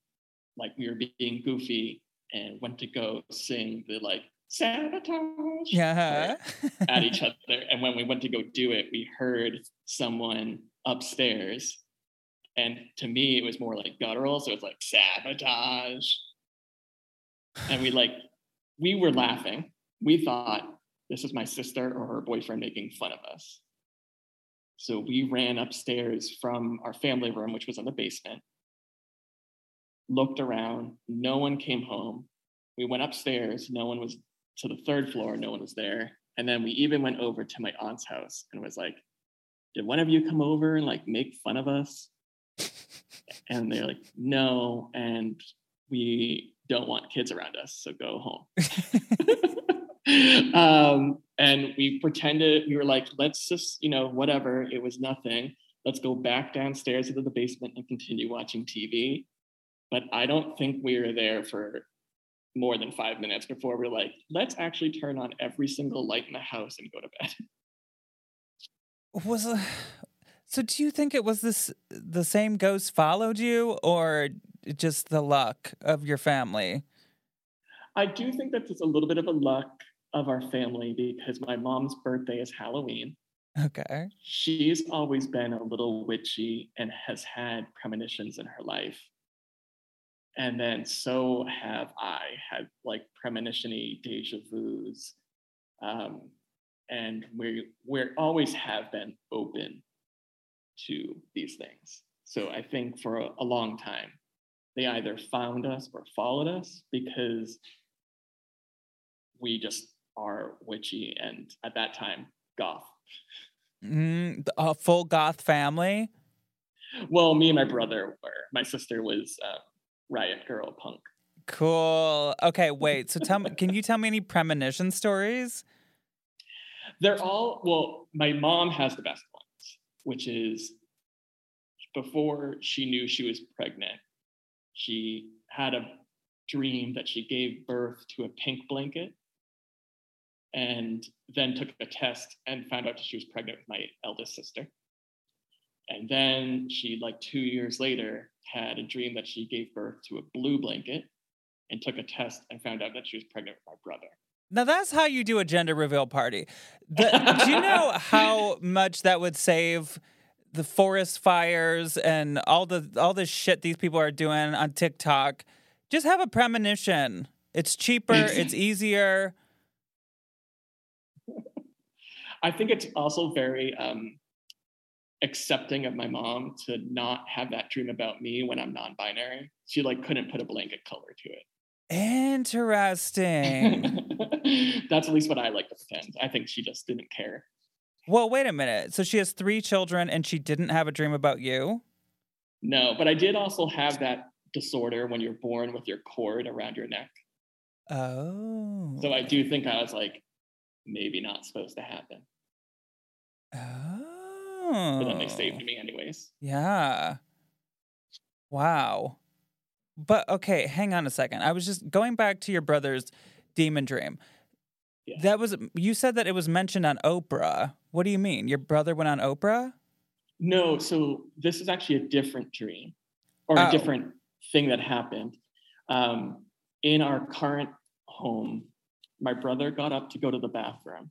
like, we were being goofy and went to go sing the like sabotage Yeah. at each other. And when we went to go do it, we heard someone upstairs. And to me, it was more like guttural. So it's like sabotage. And we like, we were laughing. We thought this is my sister or her boyfriend making fun of us. So we ran upstairs from our family room, which was in the basement, looked around, no one came home. We went upstairs, no one was to the third floor, no one was there. And then we even went over to my aunt's house and was like, Did one of you come over and like make fun of us? And they're like, No. And we don't want kids around us, so go home. um, and we pretended, we were like, Let's just, you know, whatever, it was nothing. Let's go back downstairs into the basement and continue watching TV. but I don't think we were there for more than five minutes before we're like, let's actually turn on every single light in the house and go to bed. Was uh, so? Do you think it was this the same ghost followed you, or just the luck of your family? I do think that it's a little bit of a luck of our family because my mom's birthday is Halloween. Okay. She's always been a little witchy and has had premonitions in her life. And then so have I had like premonition-y deja vu's. Um, and we we always have been open to these things. So I think for a, a long time, they either found us or followed us because we just are witchy and at that time goth. Mm, a full goth family. Well, me and my brother were. My sister was uh, riot girl punk. Cool. Okay, wait. So tell me, can you tell me any premonition stories? They're all well. My mom has the best which is before she knew she was pregnant, she had a dream that she gave birth to a pink blanket and then took a test and found out that she was pregnant with my eldest sister. And then she, like two years later, had a dream that she gave birth to a blue blanket and took a test and found out that she was pregnant with my brother. Now that's how you do a gender reveal party. The, do you know how much that would save the forest fires and all the all the shit these people are doing on TikTok? Just have a premonition. It's cheaper, it's easier. I think it's also very um, accepting of my mom to not have that dream about me when I'm non-binary. She like couldn't put a blanket color to it. Interesting. That's at least what I like to pretend. I think she just didn't care. well, wait a minute. So she has three children and she didn't have a dream about you? No, but I did also have that disorder when you're born with your cord around your neck. Oh. So I do oh. think I was like, maybe not supposed to happen. Oh. But then they saved oh. me anyways. Yeah. Wow. But okay, hang on a second. I was just going back to your brother's demon dream. Yeah. That was you said that it was mentioned on Oprah. What do you mean? Your brother went on Oprah? No, so this is actually a different dream or Oh. a different thing that happened. Um, in our current home, my brother got up to go to the bathroom.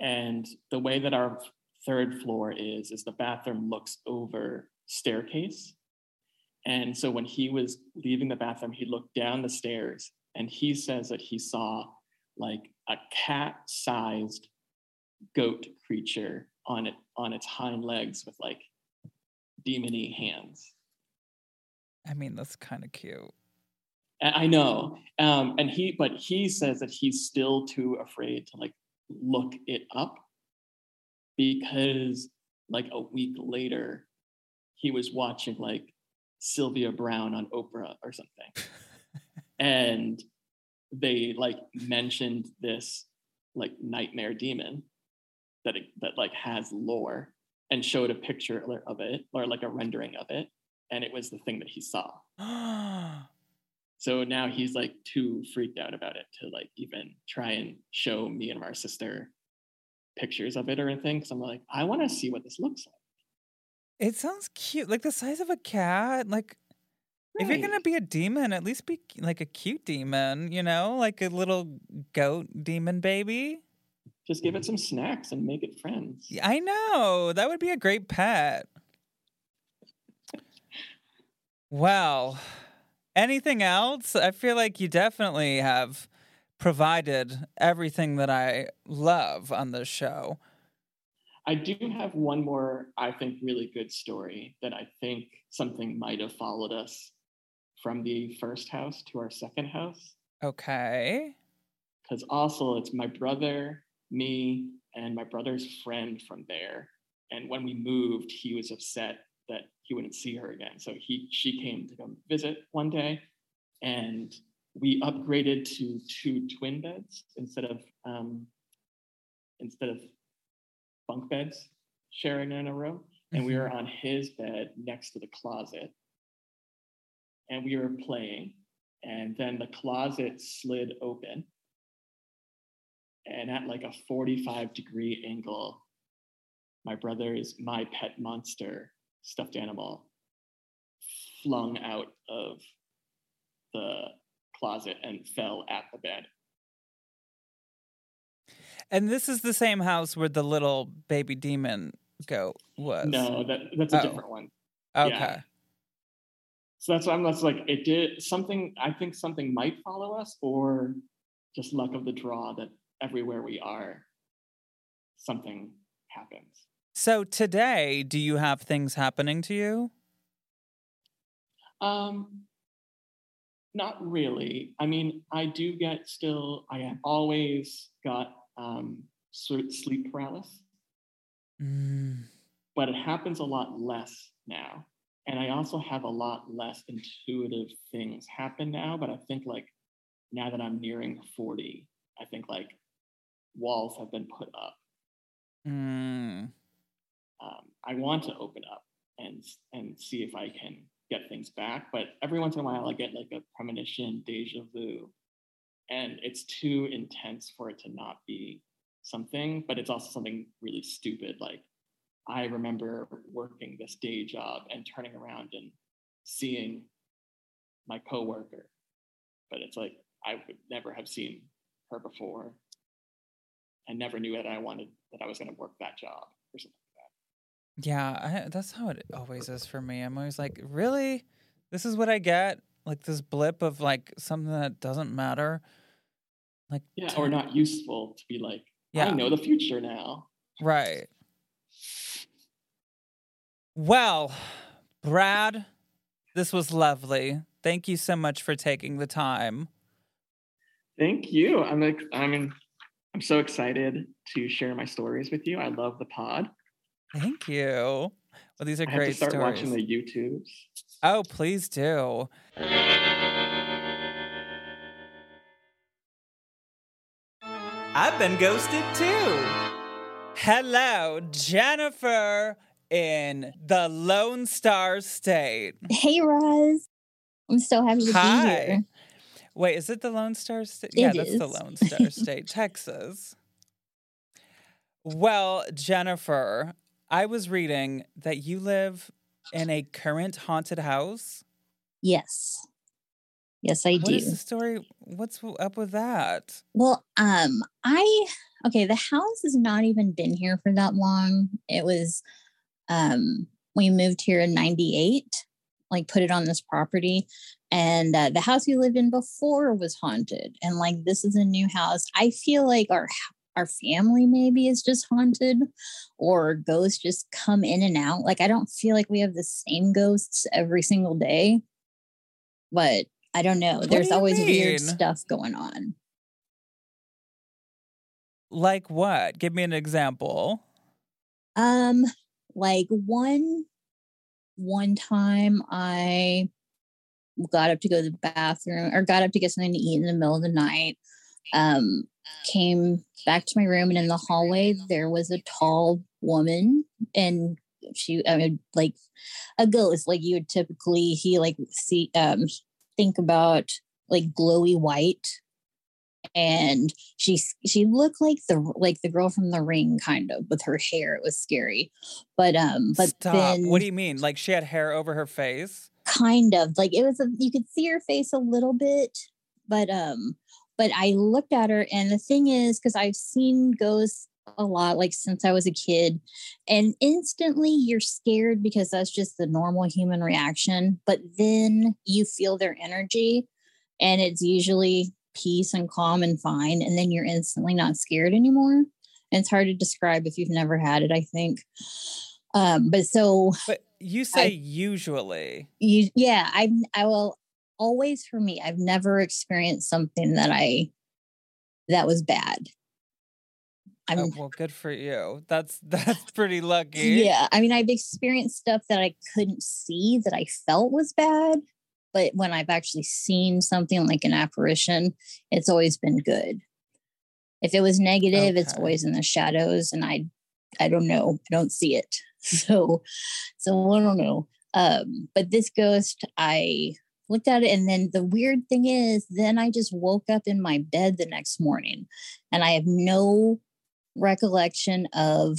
And the way that our third floor is, is the bathroom looks over staircase. And so when he was leaving the bathroom, he looked down the stairs and he says that he saw like a cat sized goat creature on it on its hind legs with like demony hands. I mean, that's kind of cute. I know. Um, and he but he says that he's still too afraid to like look it up because like a week later he was watching like Sylvia Browne on Oprah or something. and they like mentioned this like nightmare demon that it, that like has lore and showed a picture of it or like a rendering of it. And it was the thing that he saw. So now he's like too freaked out about it to like even try and show me and our sister pictures of it or anything. Because i'm like i want to see what this looks like it sounds cute. Like the size of a cat. Like if you're gonna be a demon, at least be like a cute demon, you know? Like a little goat demon baby. just give it some snacks and make it friends Yeah, I know. That would be a great pet. Well, anything else? I feel like you definitely have provided everything that I love on this show. I do have one more, I think, really good story that I think something might have followed us from the first house to our second house. Okay. Because also, it's my brother, me, and my brother's friend from there. And when we moved, he was upset that he wouldn't see her again. So he she came to come visit one day, and we upgraded to two twin beds instead of um, instead of bunk beds sharing in a room. And we mm-hmm. were on his bed next to the closet. and we were playing, and then the closet slid open. And at like a 45 degree angle, my brother's my pet monster stuffed animal flung out of the closet and fell at the bed. And this is the same house where the little baby demon goat was. No, that that's a Oh. different one. Okay. yeah. So that's why I'm that's like it did something. I think something might follow us, or just luck of the draw that everywhere we are, something happens. So today, do you have things happening to you? Um, not really. I mean, I do get still. I have always got um sleep paralysis, Mm, but it happens a lot less now. And I also have a lot less intuitive things happen now. But I think like now that I'm nearing 40, I think like walls have been put up. mm. Um, I want to open up and and see if I can get things back. But every once in a while, I get like a premonition, deja vu, and it's too intense for it to not be something. But it's also something really stupid. Like I remember working this day job and turning around and seeing my coworker, but it's like I would never have seen her before. I never knew that I wanted that I was going to work that job or something. Like that. Yeah, I, that's how it always is for me. I'm always like, really? This is what I get? Like this blip of like something that doesn't matter? Like, Yeah, t- or not useful to be like, Yeah. I know the future now. Right. Well, Brad, this was lovely. Thank you so much for taking the time. Thank you. I'm like, I mean, I'm so excited to share my stories with you. I love the pod. Thank you. Well, these are I have to great start stories. watching the YouTubes. Oh, please do. I've been ghosted too. Hello, Jennifer in the Lone Star State. Hey, Roz. I'm so happy to be Hi. here. Wait, is it the Lone Star State? It yeah, that's the. Lone Star State, Texas. Well, Jennifer, I was reading that you live in a current haunted house. Yes. Yes, I What do. is the story? What's up with that? Well, um, I okay, the house has not even been here for that long. It was um we moved here in 98, like put it on this property. And uh, the house we lived in before was haunted. And like this is a new house. I feel like our our family maybe is just haunted or ghosts just come in and out. Like I don't feel like we have the same ghosts every single day. But I don't know. What There's do always weird stuff going on. Like what? Give me an example. Um, like one one time I got up to go to the bathroom or got up to get something to eat in the middle of the night. Um, came back to my room and in the hallway there was a tall woman and she I mean like a ghost like you would typically he like see um think about like glowy white and she she looked like the like the girl from the ring kind of with her hair it was scary but um but Stop. then what do you mean? Like she had hair over her face? kind of like it was a, you could see her face a little bit but um but i looked at her and the thing is because i've seen ghosts a lot like since i was a kid and instantly you're scared because that's just the normal human reaction but then you feel their energy and it's usually peace and calm and fine and then you're instantly not scared anymore and it's hard to describe if you've never had it i think um but so But you say usually. you yeah i i will always for me i've never experienced something that i that was bad. I'm Oh, well, good for you. That's that's pretty lucky. yeah i mean i've experienced stuff that i couldn't see that i felt was bad but when i've actually seen something like an apparition it's always been good. If it was negative it's always in the shadows and i i don't know. I don't see it. So so i don't know. Um but this ghost i looked at it and then the weird thing is then i just woke up in my bed the next morning and i have no recollection of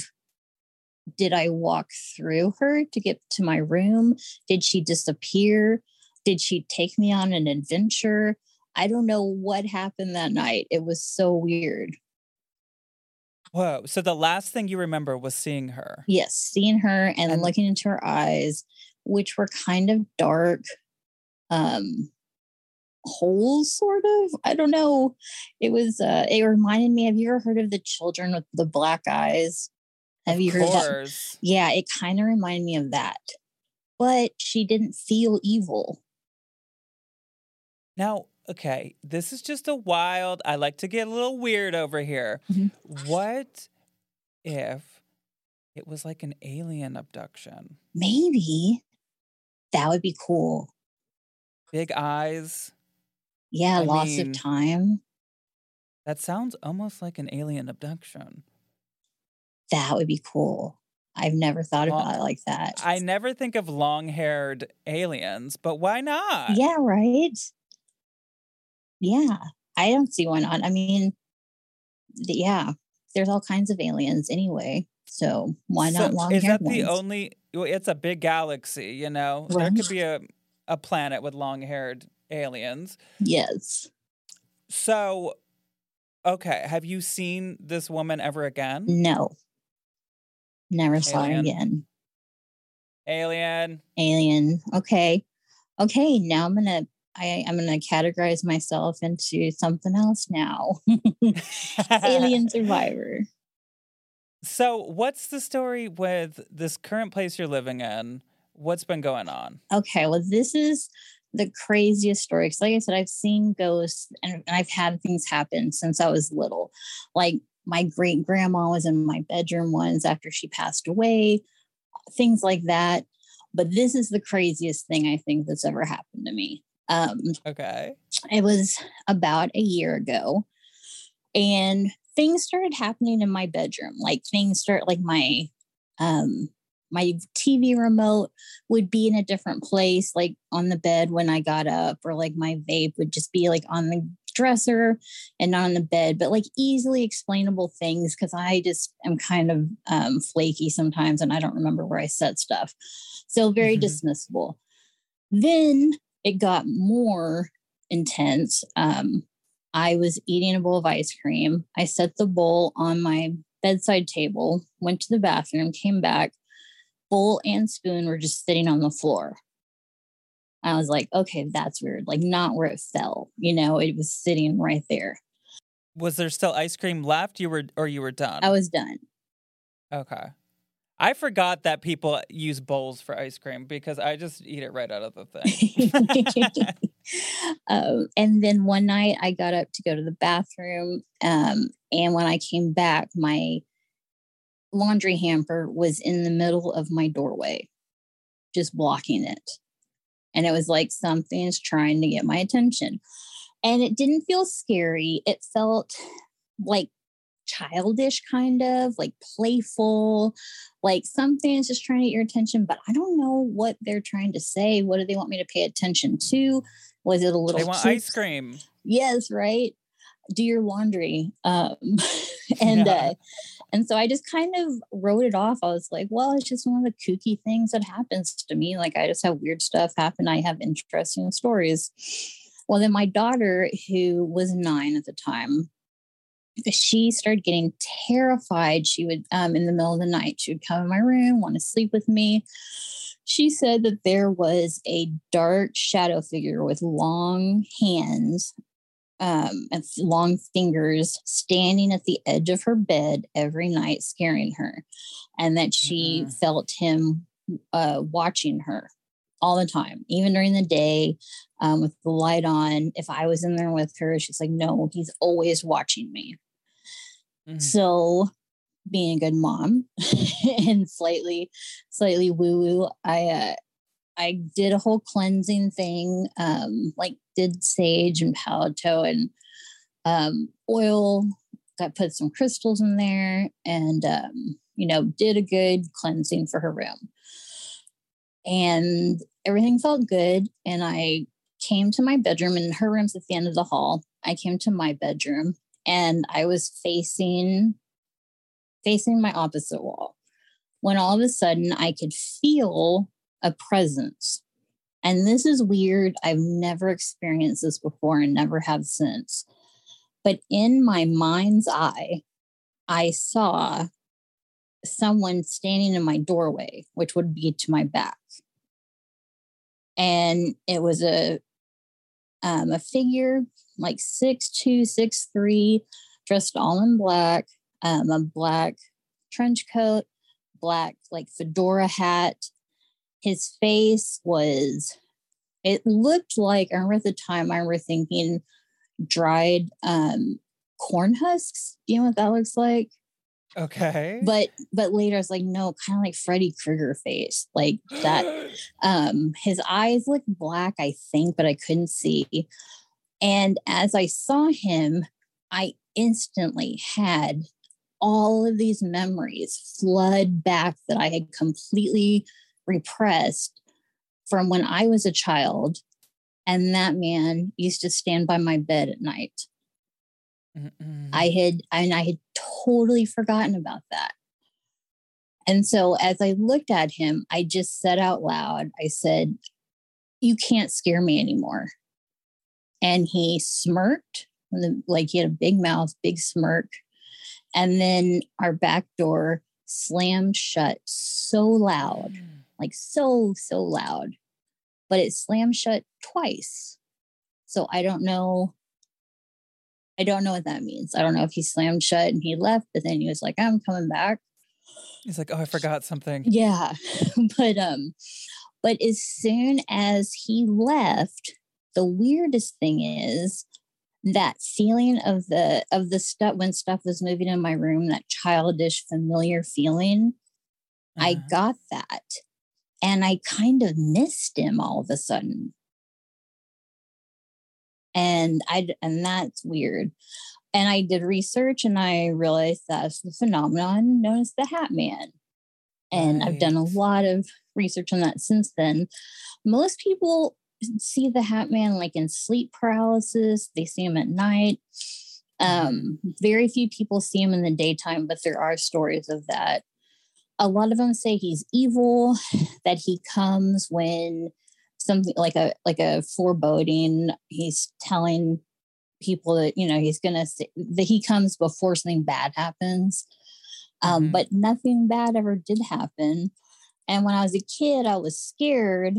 did i walk through her to get to my room? Did she disappear? Did she take me on an adventure? I don't know what happened that night. It was so weird. Whoa. So the last thing you remember was seeing her. yes seeing her and, And- looking into her eyes which were kind of dark um holes sort of i don't know it was uh it reminded me have you ever heard of the children with the black eyes have of you heard that yeah it kind of reminded me of that but she didn't feel evil Now, okay, this is just a wild. I like to get a little weird over here. Mhm. What if it was like an alien abduction? maybe that would be cool Big eyes. yeah I loss mean- of time That sounds almost like an alien abduction. that would be cool i've never thought about it like that I never think of long-haired aliens, but why not? Yeah, right. Yeah, I don't see why not. I mean, yeah, there's all kinds of aliens anyway. So why not So long Is haired that the only? well, It's a big galaxy, you know. There could be a a planet with long-haired aliens. yes. So, okay, have you seen this woman ever again? No. Never saw it Alien. again. Alien. Alien. Okay. Okay. Now I'm gonna. I, I'm gonna categorize myself into something else now. Alien survivor. So, what's the story with this current place you're living in? What's been going on? Okay, well, this is the craziest story. Because, like I said, I've seen ghosts and, and I've had things happen since I was little. Like my great grandma was in my bedroom once after she passed away, things like that. But this is the craziest thing I think that's ever happened to me. Um, Okay. it was about a year ago and things started happening in my bedroom like things start like my um my tv remote would be in a different place like on the bed when i got up or like my vape would just be like on the dresser and not on the bed but like easily explainable things because i just am kind of um, flaky sometimes and i don't remember where i set stuff so very Mhm. dismissible then it got more intense. Um, I was eating a bowl of ice cream. I set the bowl on my bedside table, went to the bathroom, came back. Bowl and spoon were just sitting on the floor. I was like, okay, that's weird. Like, not where it fell, you know, it was sitting right there. Was there still ice cream left? You were, or you were done? I was done. Okay. I forgot that people use bowls for ice cream because I just eat it right out of the thing. um, and then one night I got up to go to the bathroom. Um, and when I came back, my laundry hamper was in the middle of my doorway, just blocking it. And it was like something's trying to get my attention. And it didn't feel scary. It felt like childish, kind of like playful, like something's just trying to get your attention. But I don't know what they're trying to say. What do they want me to pay attention to? Was it a little they want ice cream. yes right do your laundry um and Yeah. uh and so i just kind of wrote it off. I was like well it's just one of the kooky things that happens to me. Like i just have weird stuff happen. I have interesting stories. Well then my daughter who was nine at the time she started getting terrified. She would um in the middle of the night she would come in my room want to sleep with me. She said that there was a dark shadow figure with long hands um, and long fingers standing at the edge of her bed every night, scaring her, and that she Mhm. felt him uh, watching her all the time, even during the day um, with the light on. If I was in there with her, she's like, No, he's always watching me. Mhm. So, being a good mom and slightly, slightly woo woo, I uh, I did a whole cleansing thing, um, like did sage and palo santo and um, oil. Got put some crystals in there, and um, you know, did a good cleansing for her room. And everything felt good. And I came to my bedroom, and her room's at the end of the hall. I came to my bedroom, and I was facing facing my opposite wall. When all of a sudden, I could feel a presence. And this is weird. I've never experienced this before and never have since. But in my mind's eye, I saw someone standing in my doorway, which would be to my back. And it was a um, a figure like six two, six three, dressed all in black, um, a black trench coat, black like fedora hat. His face was, it looked like, I remember at the time, I remember thinking dried um, corn husks. You know what that looks like? Okay. But but later I was like, no, kind of like Freddy Krueger face, like that. um, his eyes looked black, I think, but I couldn't see. And as I saw him, I instantly had all of these memories flood back that I had completely repressed from when I was a child. And that man used to stand by my bed at night. Mm-mm. I had and I had totally forgotten about that. And so as I looked at him, I just said out loud, I said, You can't scare me anymore. And he smirked, like he had a big mouth, big smirk. And then our back door slammed shut so loud, mm. Like so, so loud. But it slammed shut twice. So I don't know I don't know what that means. I don't know if he slammed shut and he left, but then he was like, I'm coming back. He's like, oh, I forgot something. Yeah. but um, but as soon as he left, the weirdest thing is that feeling of the of the stuff when stuff was moving in my room, that childish familiar feeling. I Uh-huh. got that. And I kind of missed him all of a sudden. And I and that's weird. And I did research and I realized that's the phenomenon known as the Hat Man. And I've done a lot of research on that since then. Most people see the Hat Man like in sleep paralysis, they see him at night. Um, very few people see him in the daytime, but there are stories of that. A lot of them say he's evil, that he comes when something like a like a foreboding. He's telling people that you know he's gonna say, that he comes before something bad happens. Um, Mhm. But nothing bad ever did happen. And when I was a kid, I was scared,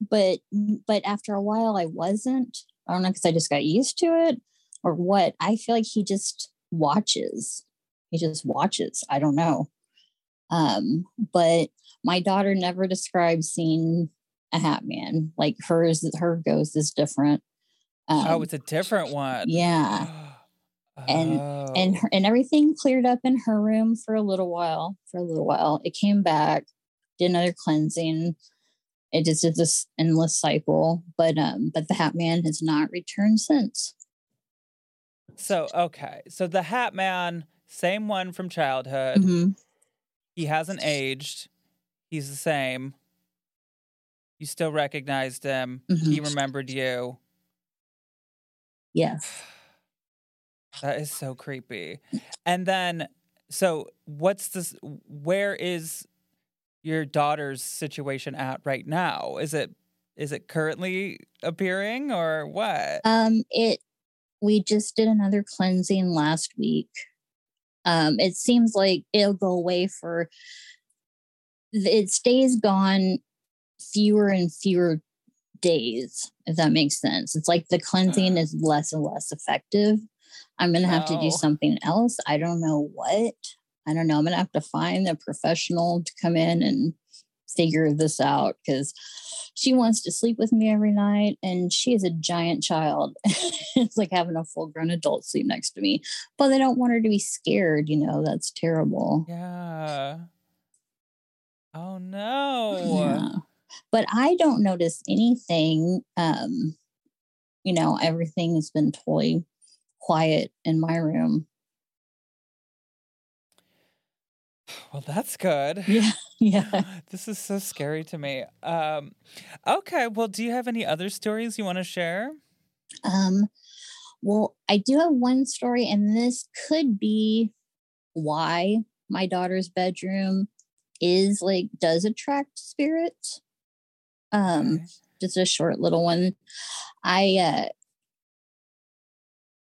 but but after a while, I wasn't. I don't know because I just got used to it or what. I feel like he just watches. He just watches. I don't know. Um, but my daughter never described seeing a hat man. Like hers, her ghost is different. Um, oh, it's a different one. yeah and and Oh. her, and everything cleared up in her room for a little while for a little while it came back did another cleansing it just did this endless cycle but um but the hat man has not returned since So okay, so the Hat Man, same one from childhood. Mhm. He hasn't aged. He's the same. You still recognized him. He Mhm. remembered you. yes That is so creepy. And then, so what's this? Where is your daughter's situation at right now? Is it is it currently appearing or what? um it we just did another cleansing last week um it seems like it'll go away for it stays gone fewer and fewer days if that makes sense. It's like the cleansing is less and less effective. I'm gonna have to Oh. do something else. I don't know what. I don't know. I'm gonna have to find a professional to come in and figure this out because she wants to sleep with me every night and she is a giant child it's like having a full grown adult sleep next to me but they don't want her to be scared you know that's terrible Yeah. Oh no. Yeah. But I don't notice anything. Um, you know, everything has been totally quiet in my room. Well, that's good. Yeah, yeah. This is so scary to me. Um, okay, well, do you have any other stories you want to share? Um, well, I do have one story, and this could be why my daughter's bedroom is like does attract spirits. Um, Okay. just a short little one. I uh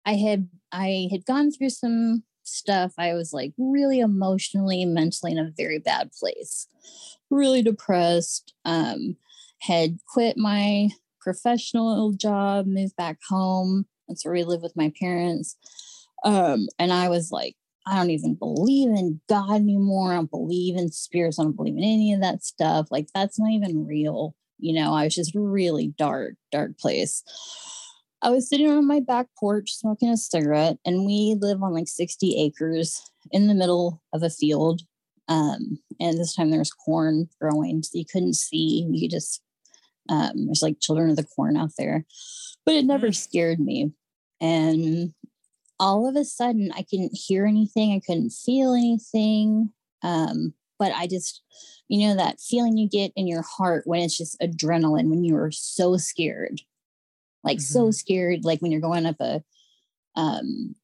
I had I had gone through some stuff. I was like really emotionally, mentally in a very bad place. Really depressed. Um had quit my professional job, moved back home. That's where we live with my parents. Um and I was like I don't even believe in God anymore. I don't believe in spirits. I don't believe in any of that stuff. Like that's not even real. You know, I was just really dark, dark place. I was sitting on my back porch smoking a cigarette, and we live on like 60 acres in the middle of a field. Um, and this time there was corn growing, so you couldn't see. You could just um, there's like children of the corn out there, but it never Mm. scared me. And all of a sudden, I couldn't hear anything. I couldn't feel anything. Um, but I just, you know, that feeling you get in your heart when it's just adrenaline, when you are so scared, like so scared, like when you're going up a, um,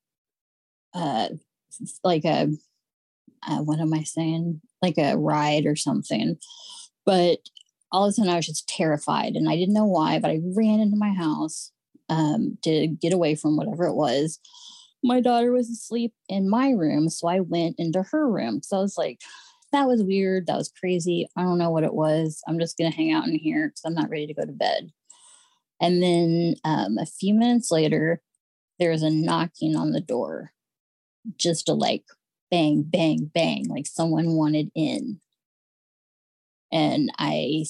uh, like a, uh, what am I saying? Like a ride or something. But all of a sudden, I was just terrified, and I didn't know why. But I ran into my house um, to get away from whatever it was. My daughter was asleep in my room, so I went into her room. So I was like, that was weird. That was crazy. I don't know what it was. I'm just going to hang out in here because I'm not ready to go to bed. And then um, a few minutes later, there was a knocking on the door, just a like bang, bang, bang, like someone wanted in. And I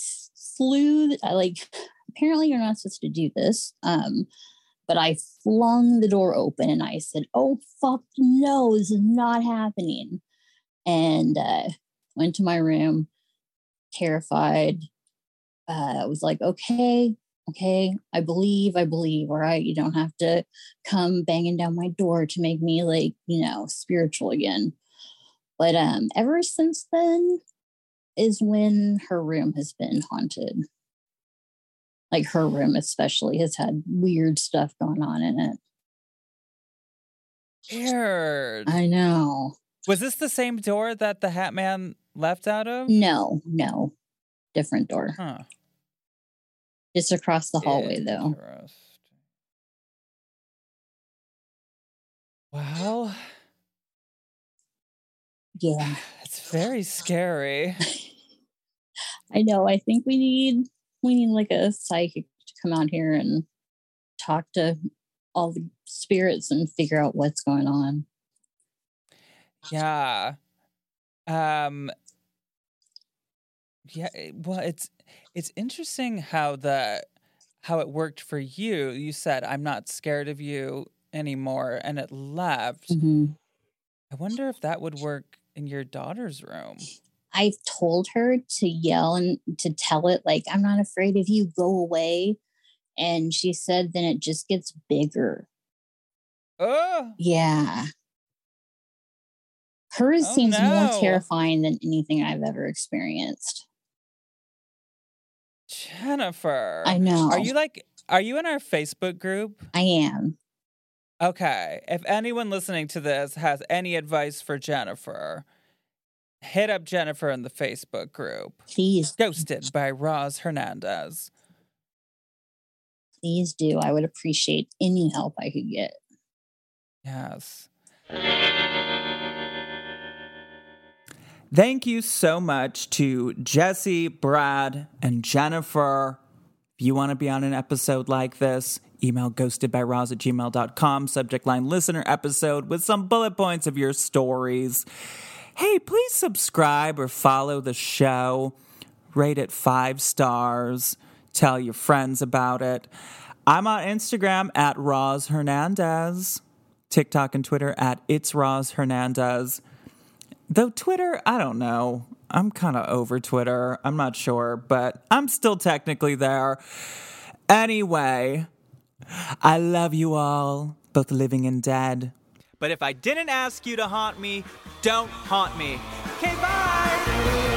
flew, I like, apparently you're not supposed to do this. Um, but I flung the door open and I said, Oh, fuck no, this is not happening. And uh, went to my room, terrified. Uh, I was like, Okay, okay, I believe, I believe. All right, you don't have to come banging down my door to make me like, you know, spiritual again. But um, ever since then is when her room has been haunted like her room especially has had weird stuff going on in it Weird. i know Was this the same door that the Hat Man left out of? no no different door Huh. Just across the hallway though. Well, yeah it's very scary. i know i think we need we need like a psychic to come out here and talk to all the spirits and figure out what's going on Yeah. Um Yeah, well it's it's interesting how the how it worked for you. You said I'm not scared of you anymore and it left. Mhm. I wonder if that would work in your daughter's room. I've told her to yell and to tell it, like, I'm not afraid of you, go away. And she said, then it just gets bigger. Oh, Yeah. Hers Oh, seems no. more terrifying than anything I've ever experienced. Jennifer. I know. Are you like are you in our Facebook group? I am. Okay. If anyone listening to this has any advice for Jennifer, hit up Jennifer in the Facebook group. Please, Ghosted by Roz Hernandez. please do. I would appreciate any help I could get. Yes. Thank you so much to Jesse, Brad, and Jennifer. If you want to be on an episode like this, email ghostedbyroz at gmail.com, subject line listener episode with some bullet points of your stories. Hey, please subscribe or follow the show. Rate it five stars. Tell your friends about it. I'm on Instagram at Roz Hernandez, TikTok and Twitter at It's Roz Hernandez. Though Twitter, I don't know. I'm kind of over Twitter. I'm not sure, but I'm still technically there. Anyway, I love you all, both living and dead. But if I didn't ask you to haunt me, don't haunt me. Okay, bye!